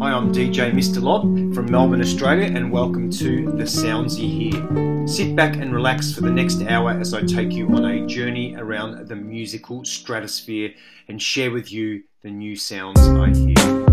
Hi, I'm DJ Mr. Lob from Melbourne, Australia, and welcome to The Sounds You Hear. Sit back and relax for the next hour as I take you on a journey around the musical stratosphere and share with you the new sounds I hear.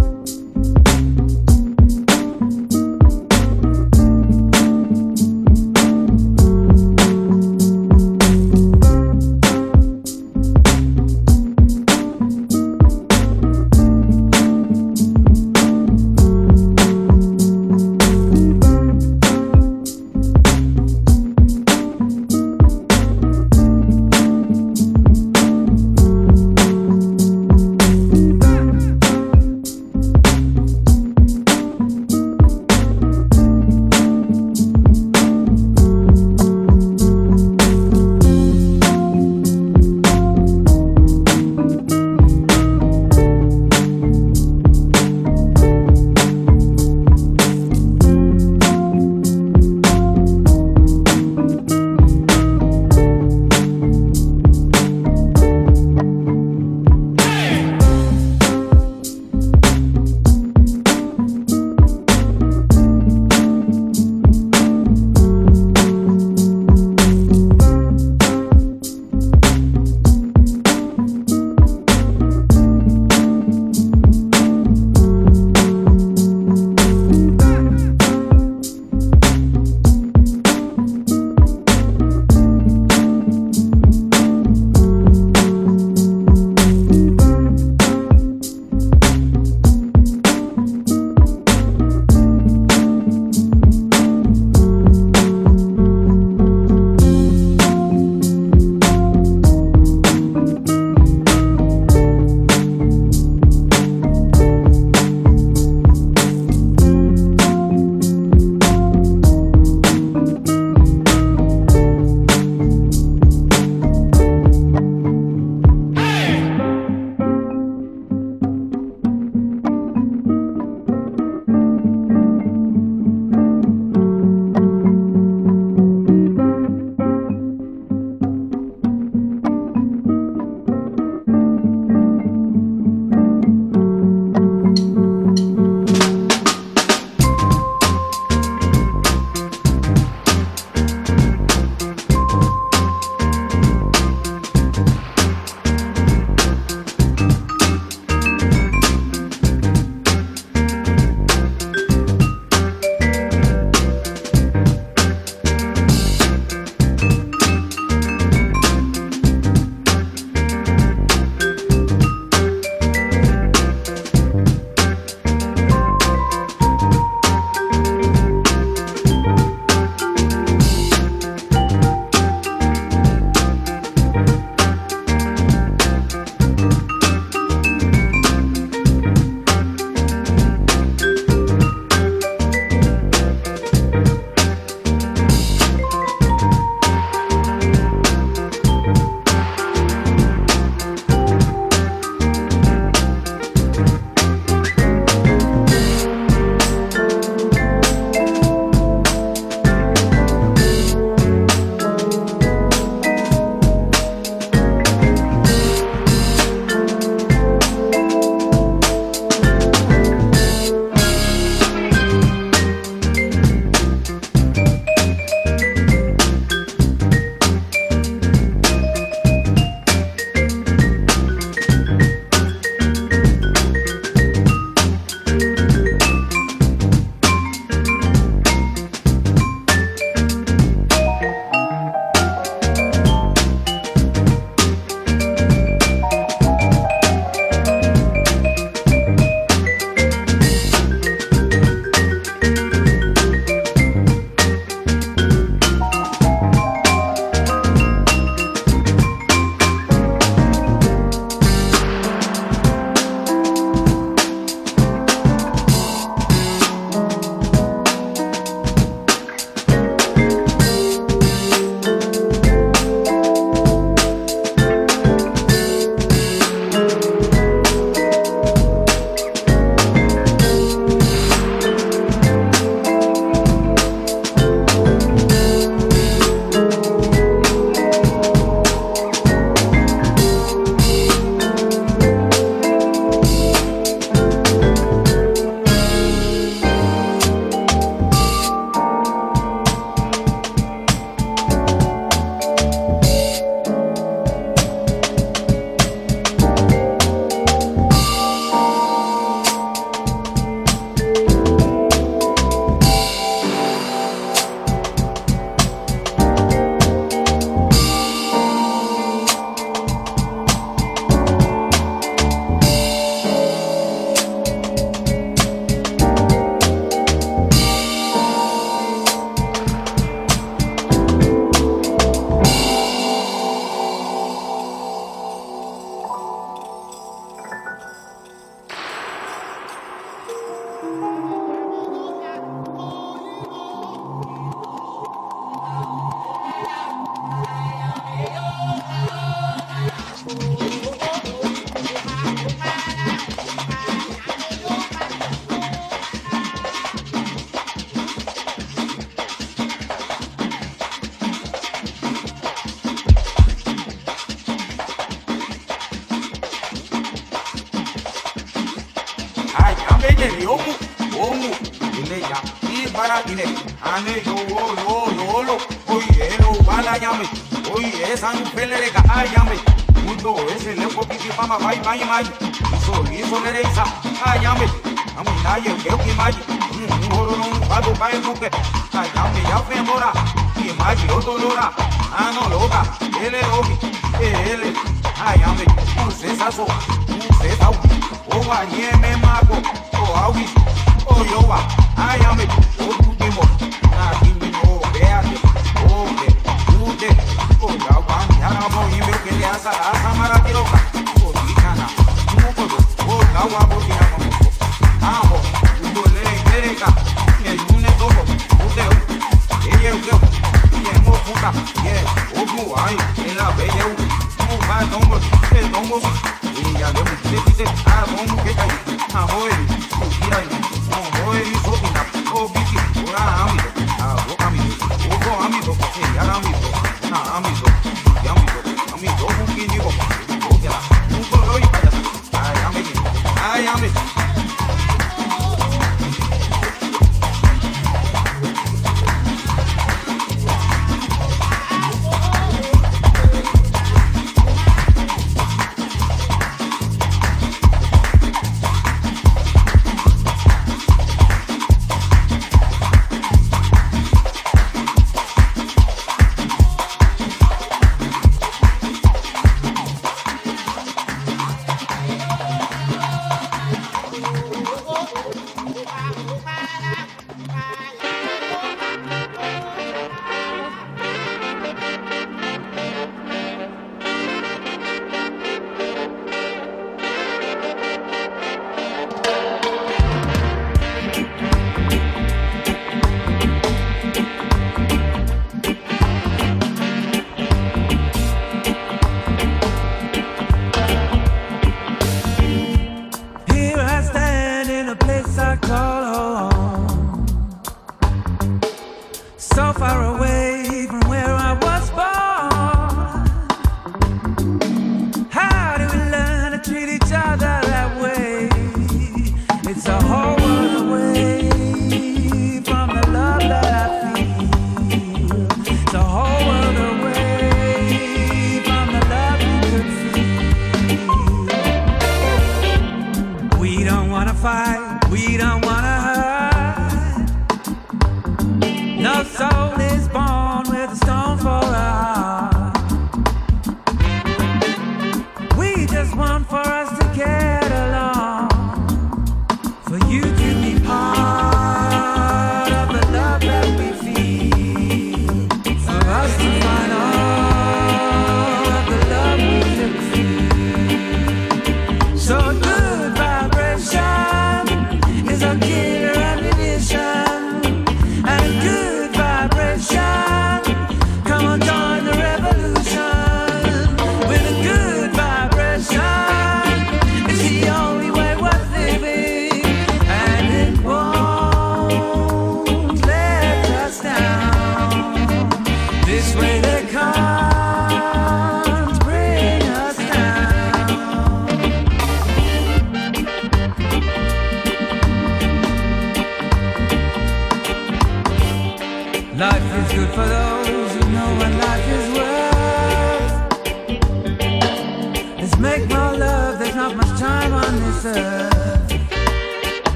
说。完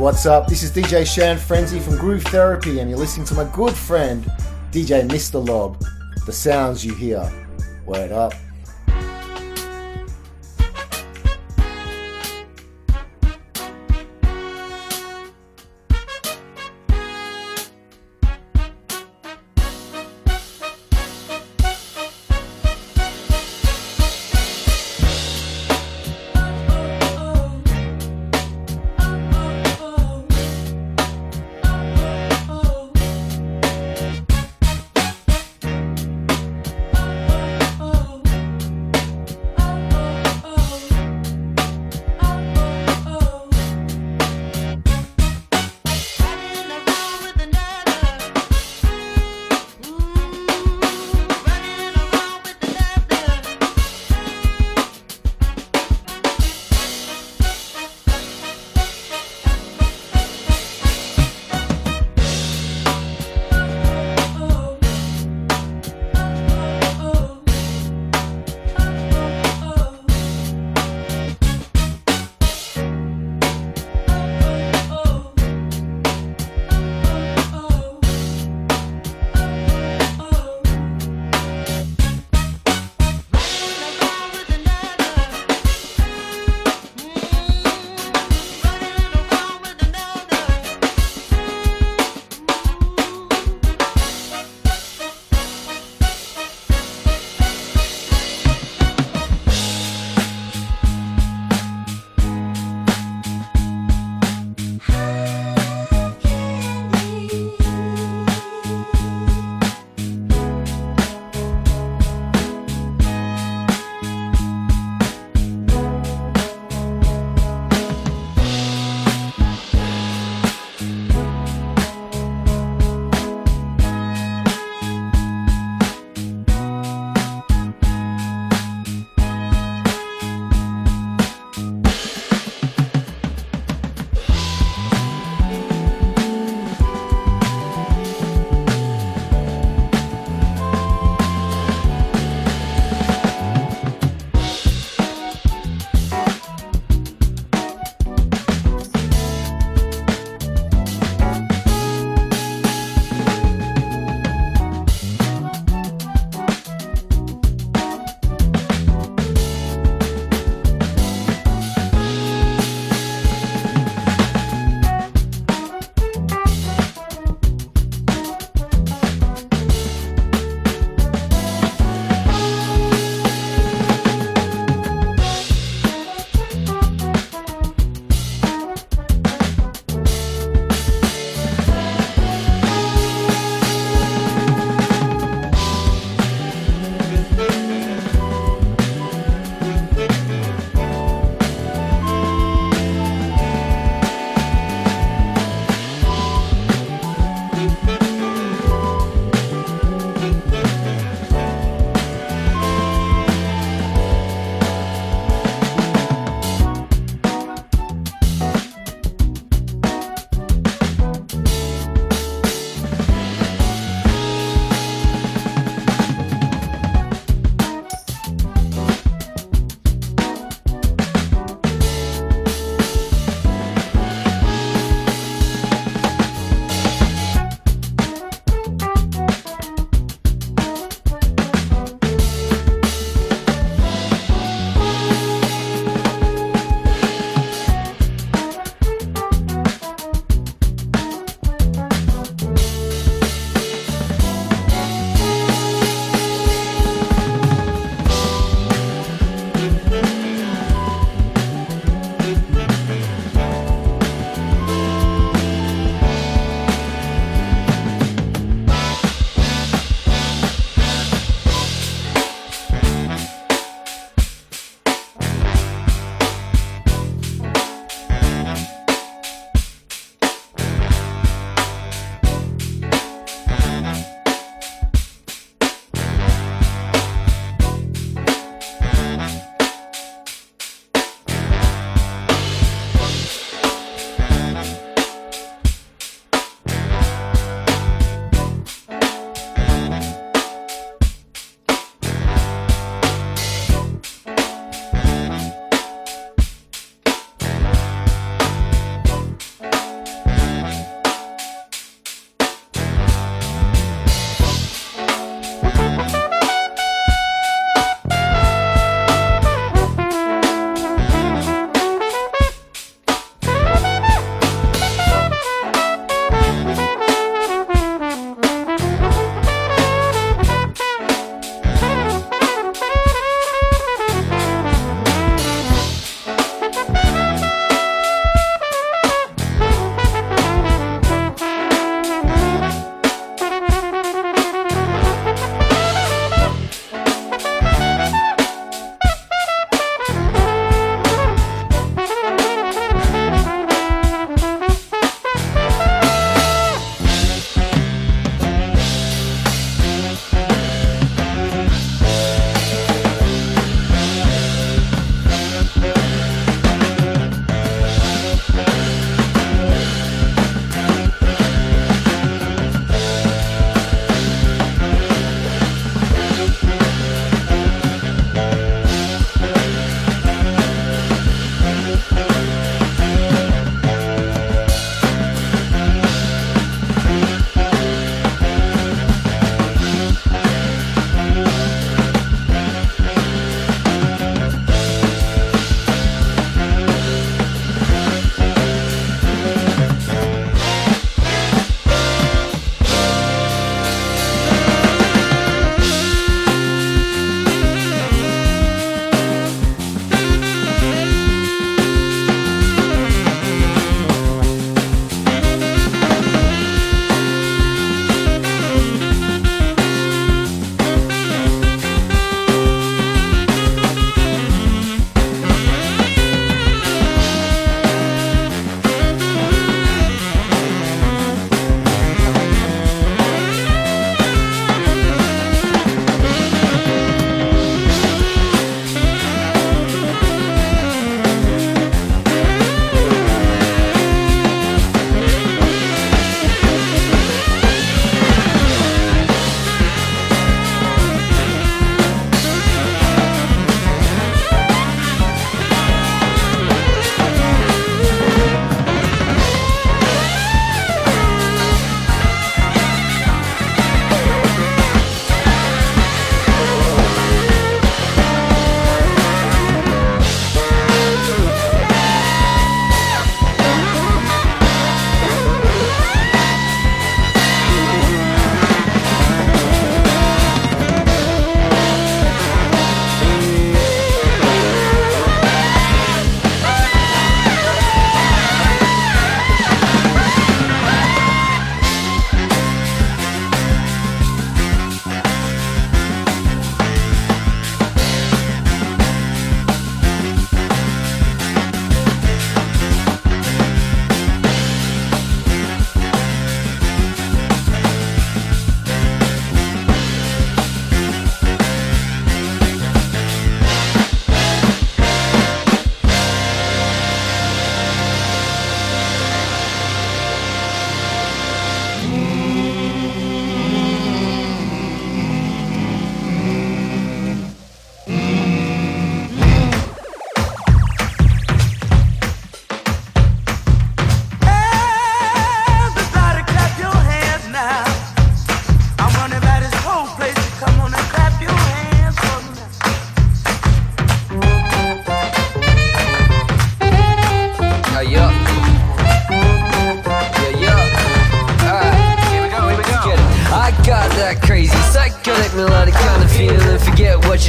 what's up? This is DJ Shan Frenzy from Groove Therapy, and you're listening to my good friend, DJ Mr. Lob. The sounds you hear. Word up.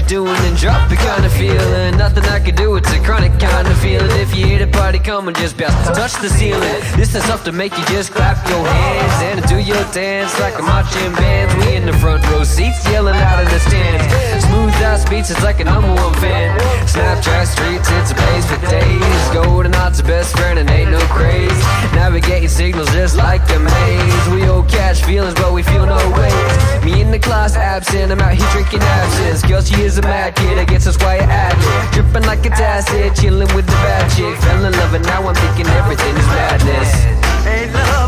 You're doing and drop the kind of feeling. Nothing I can do, coming, just bounce, touch the ceiling. This is enough to make you just clap your hands and do your dance like a marching band. We in the front row seats, yelling out in the stands. Smooth beats, it's like a number one fan. Snapchat streets, it's a place for days. Golden knots a best friend and ain't no craze. Navigating signals just like a maze. We all catch feelings, but we feel no ways. Me in the class absent, I'm out here drinking absence. Girl, she is a mad kid, I guess that's why I act. Dripping like it's acid, chilling with the bad chick. Fell in love and now I'm thinking everything is madness. Ain't love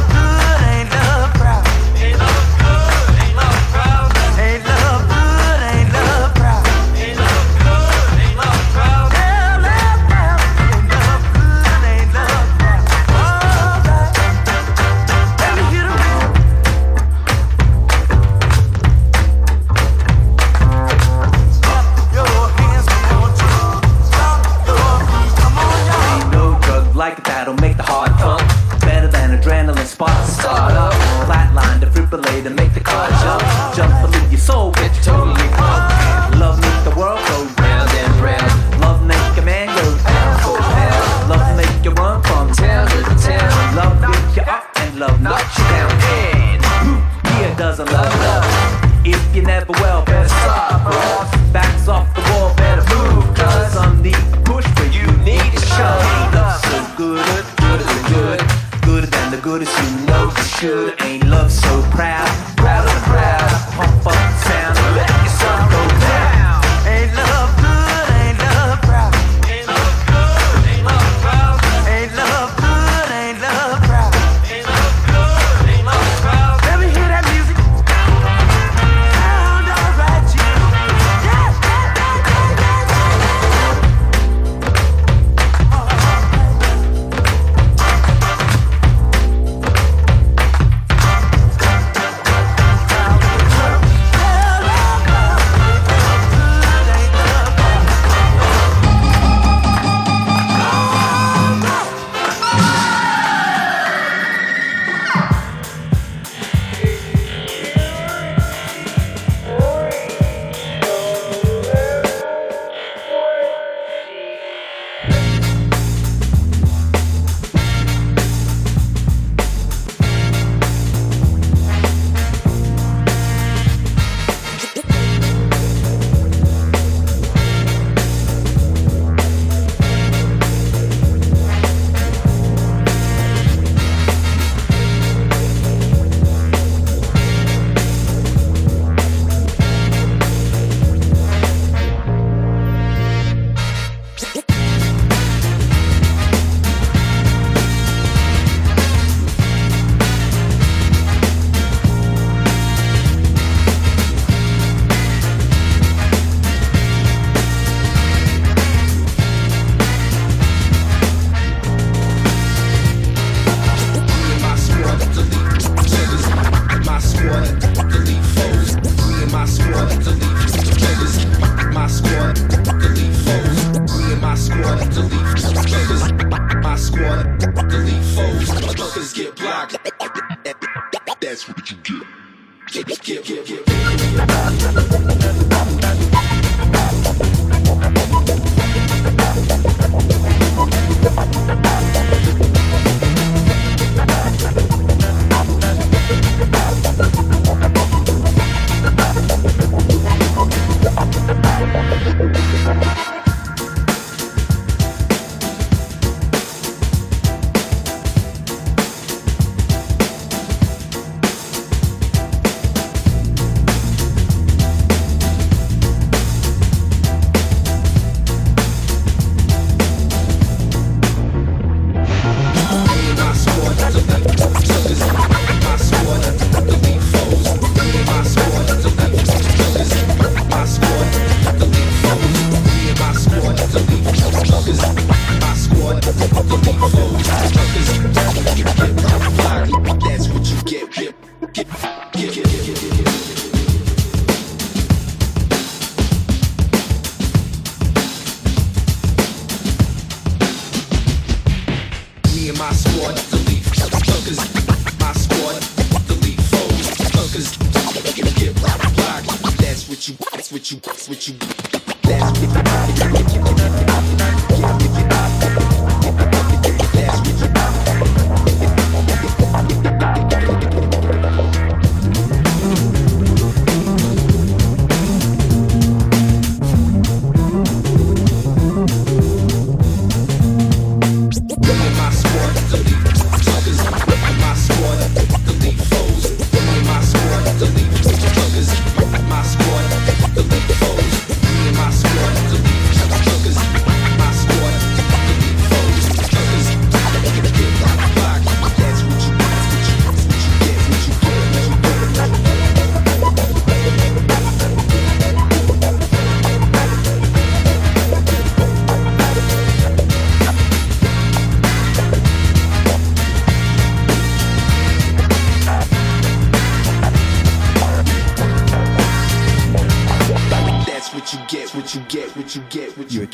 That's what you get.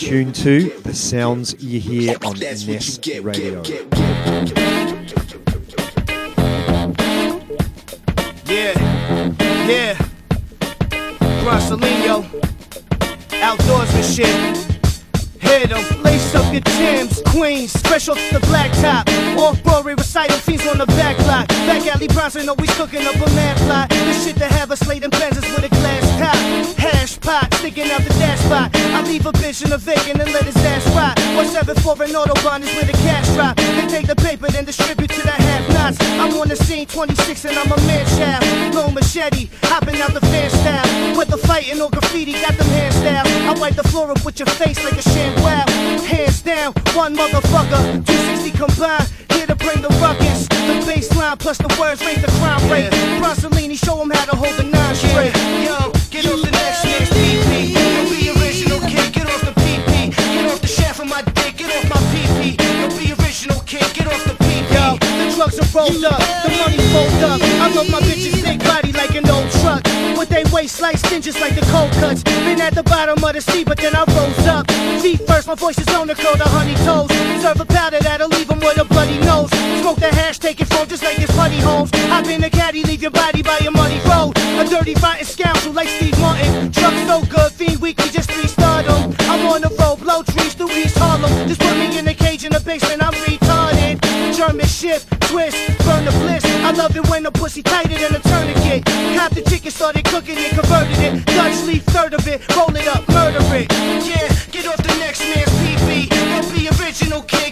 Tuned to the sounds you hear on Ness Radio. Yeah, yeah. Bronsolino, outdoors and shit. Hit 'em, lace up your Timbs, Queens, fresh off the black top. Off Broadway recital fiends on the back lot. Back alley Bronson always cooking up a mad fly. This shit to have us laden Benzes with a glass top. Hash pot sticking out the dash spot. I leave a bitch in a vacant and let his ass rot. 174 an Autobahn is where the cash drop. They take the paper, then distribute to the half nots. I'm on the scene 26 and I'm a man child. Low machete, hopping out the fan. With the fighting or graffiti, got them hands down. I wipe the floor up with your face like a sham wow. Hands down, one motherfucker. 260 combined, here to bring the ruckus. The bass line plus the words make the crime rate. Bronsolini, show him how to hold the nine straight. Yo, get off the next man's PP. Don't be original, kid, get off the PP. Get off the shaft of my dick, get off my PP. Don't be original, kid, Drugs are rolled up, the money fold up. I love my bitches big body like an old truck. With they waist sliced just like the cold cuts. Been at the bottom of the sea, but then I rose up. Feet first, my voice is on the curl the honey toes. Serve a powder that'll leave 'em with a bloody nose. Smoke the hash, take it from just like it's putty homes. Hop in the caddy, leave your body by a muddy road. A dirty, rotten scoundrel like Steve Martin. Truck so good, fiend weekly, just restart 'em. I'm on the road, blow trees through East Harlem. Just put me in a cage in the basement, I'm German shift, twist, burn the bliss. I love it when the pussy tighter than a tourniquet. Cop the chicken, started cooking it, converted it. Dutch leaf, third of it, roll it up, murder it. Yeah, get off the next man's PP. Don't be original, kid.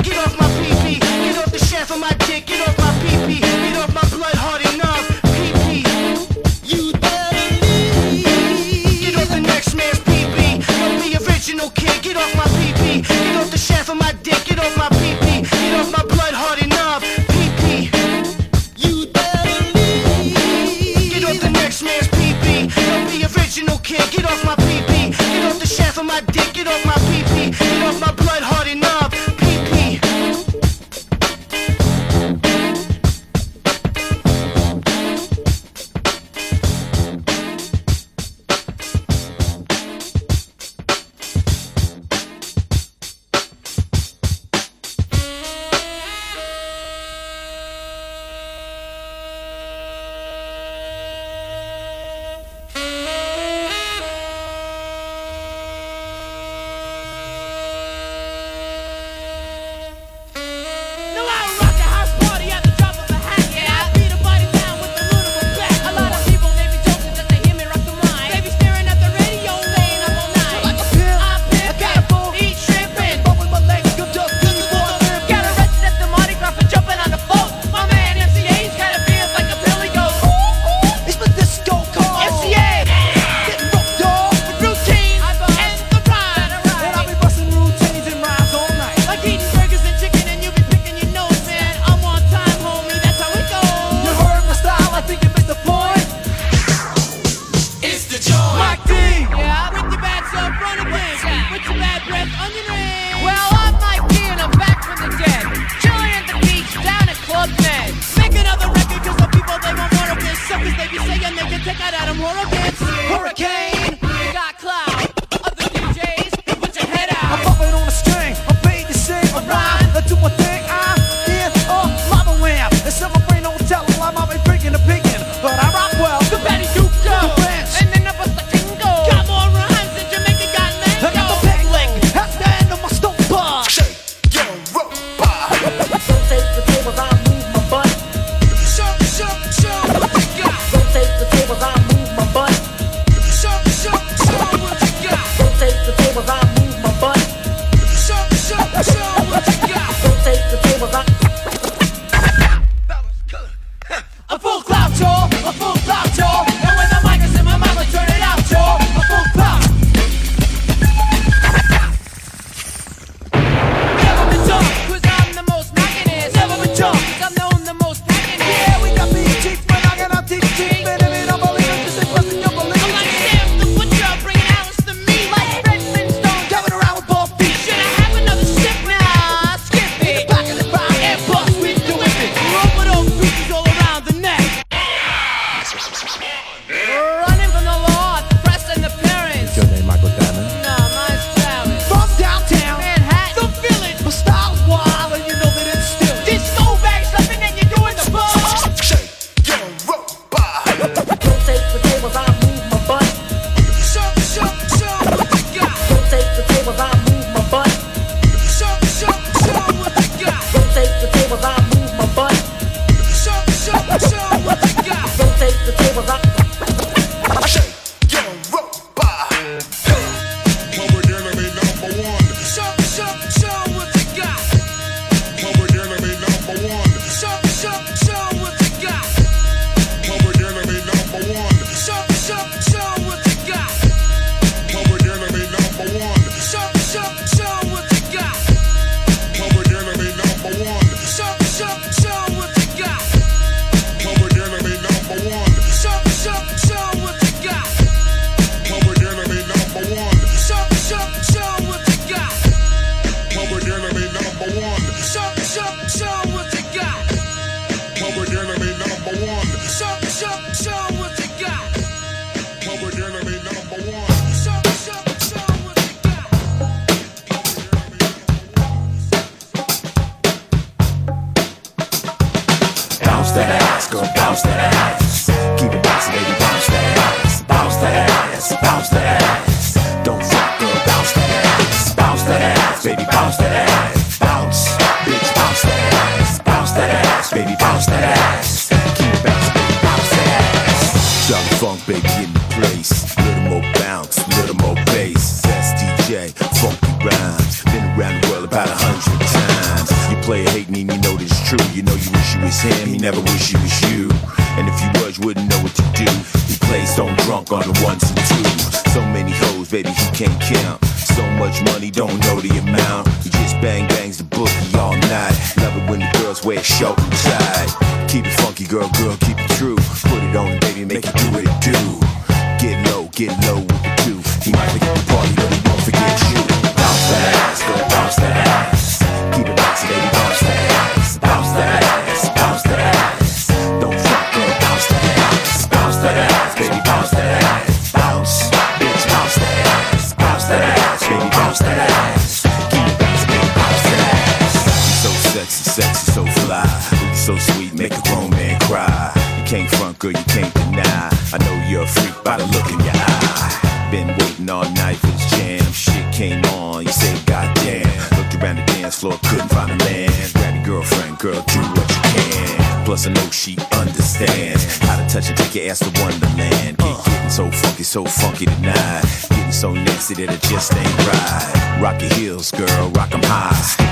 your ass to Wonderland. Get getting so funky, so funky tonight. Getting so nasty that it just ain't right. Rock your heels, girl, rock 'em high.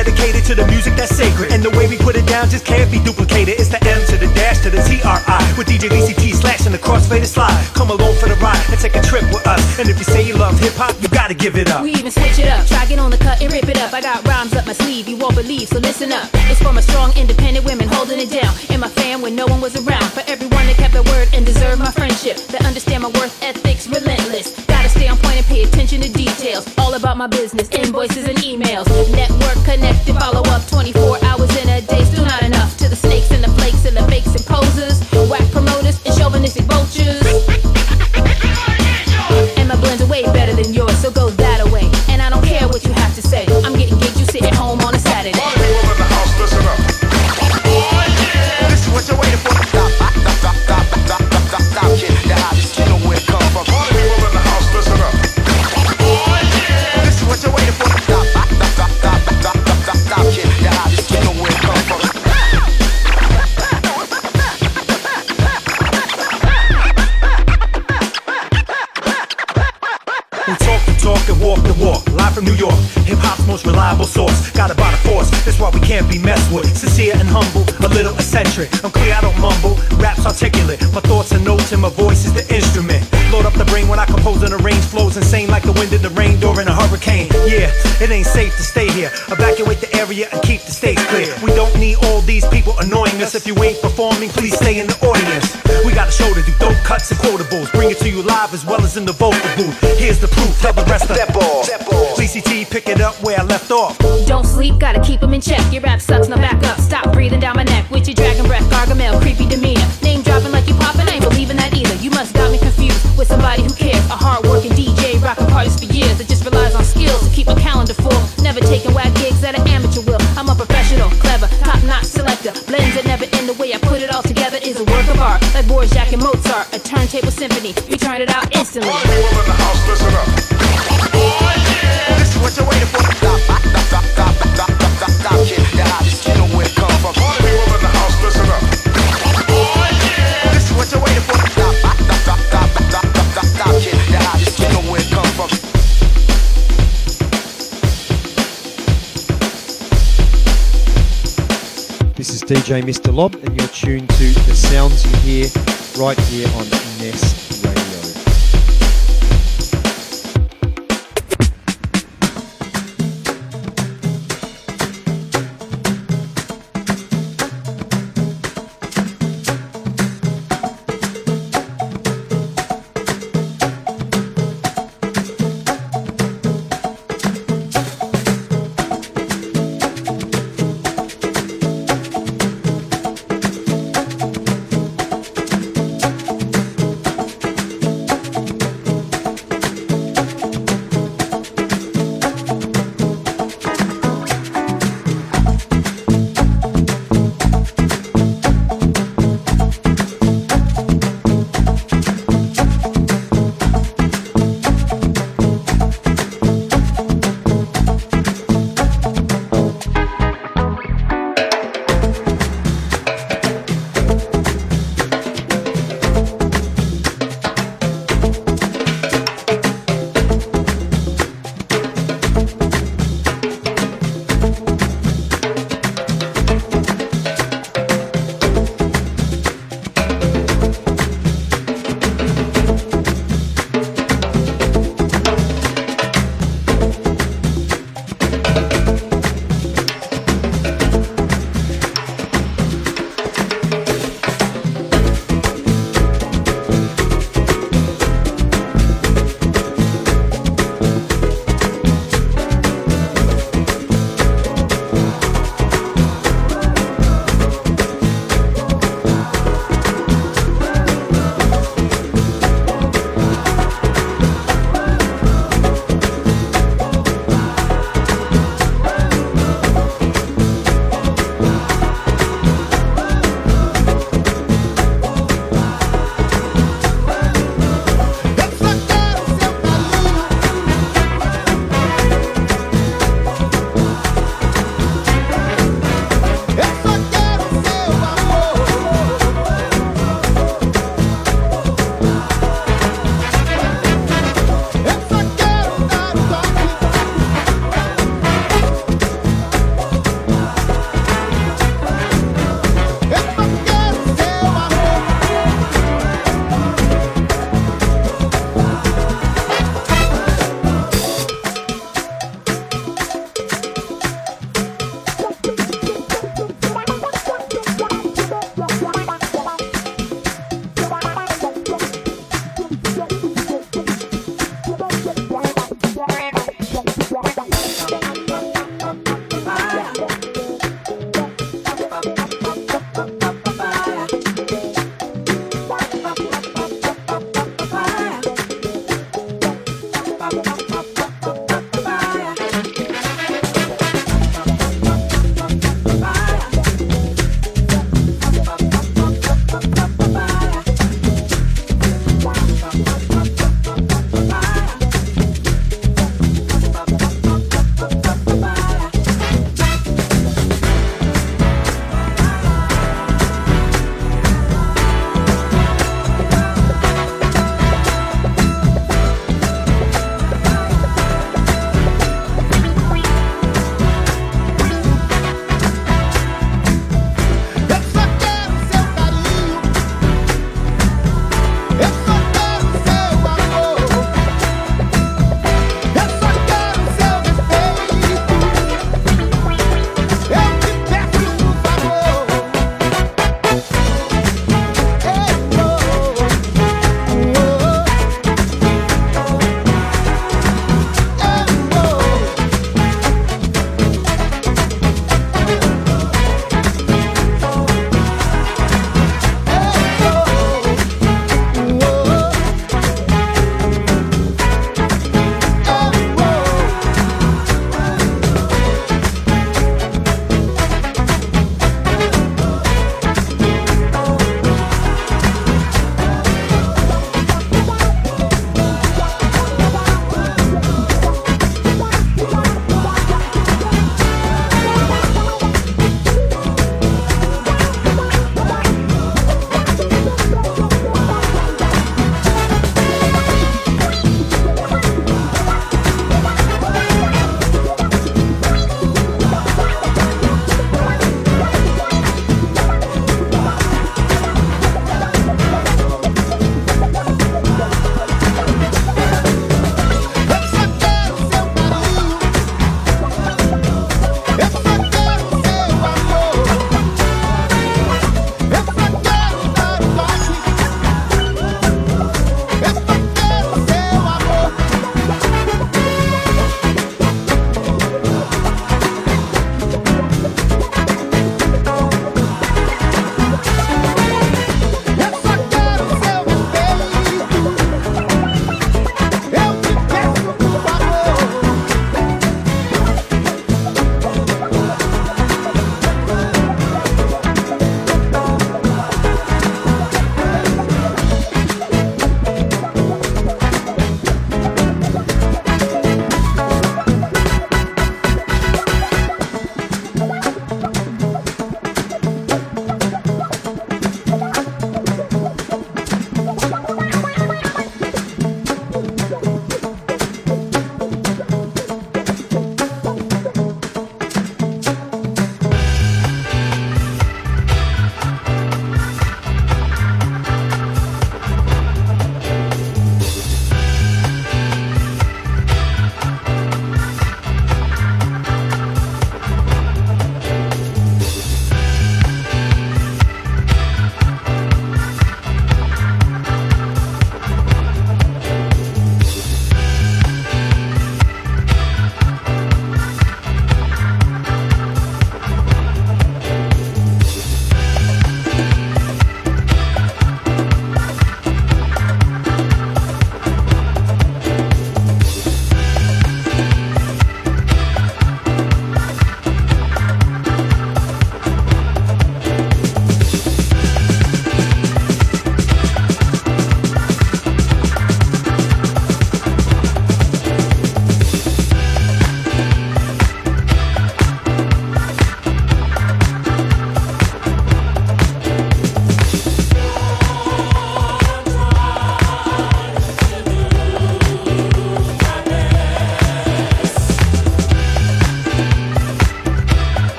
Dedicated to the music that's sacred. And the way we put it down just can't be duplicated. It's the M to the dash to the TRI. With DJ VCT slashing the crossfader slide. Come along for the ride and take a trip with us. And if you say you love hip hop, you gotta give it up. We even switch it up, try get on the cut and rip it up. I got rhymes up my sleeve, you won't believe, so listen up. It's from a strong, independent women holding it down. In my fam when no one was around. For everyone that kept their word and deserved my friendship. That understand my worth ethics relentless. Stay on point and pay attention to details. All about my business, invoices and emails. Network connected, follow up 24 hours in a day. Still not enough to the snakes and the flakes and the fakes and posers. Whack source. Got by the force, that's why we can't be messed with. Sincere and humble, a little eccentric. I'm clear, I don't mumble. Rap's articulate. My thoughts are notes and my voice is the instrument. Load up the brain when I compose and the range flows insane like the wind in the rain during a hurricane. Yeah, it ain't safe to stay here. Evacuate the area and keep the stage clear. We don't need all these people annoying us. If you ain't performing, please stay in the audience. We got a show to do, dope cuts and quotables. Bring it to you live as well as in the vocal booth. Here's the proof, tell the rest of Step off. CCT, pick it up where I left off. Don't sleep, gotta keep 'em in check. Your rap sucks, now back up. Stop breathing down my neck with your dragon breath, gargamel, creepy demeanor. A hard working DJ, rocking parties for years that just relies on skills to keep a calendar full. Never taking whack gigs at an amateur will. I'm a professional, clever, top notch selector. Blends that never end the way I put it all together is a work of art. Like Dvořák and Mozart, a turntable symphony. We turn it out instantly. DJ Mr. Lob, and you're tuned to the sounds you hear right here on Ness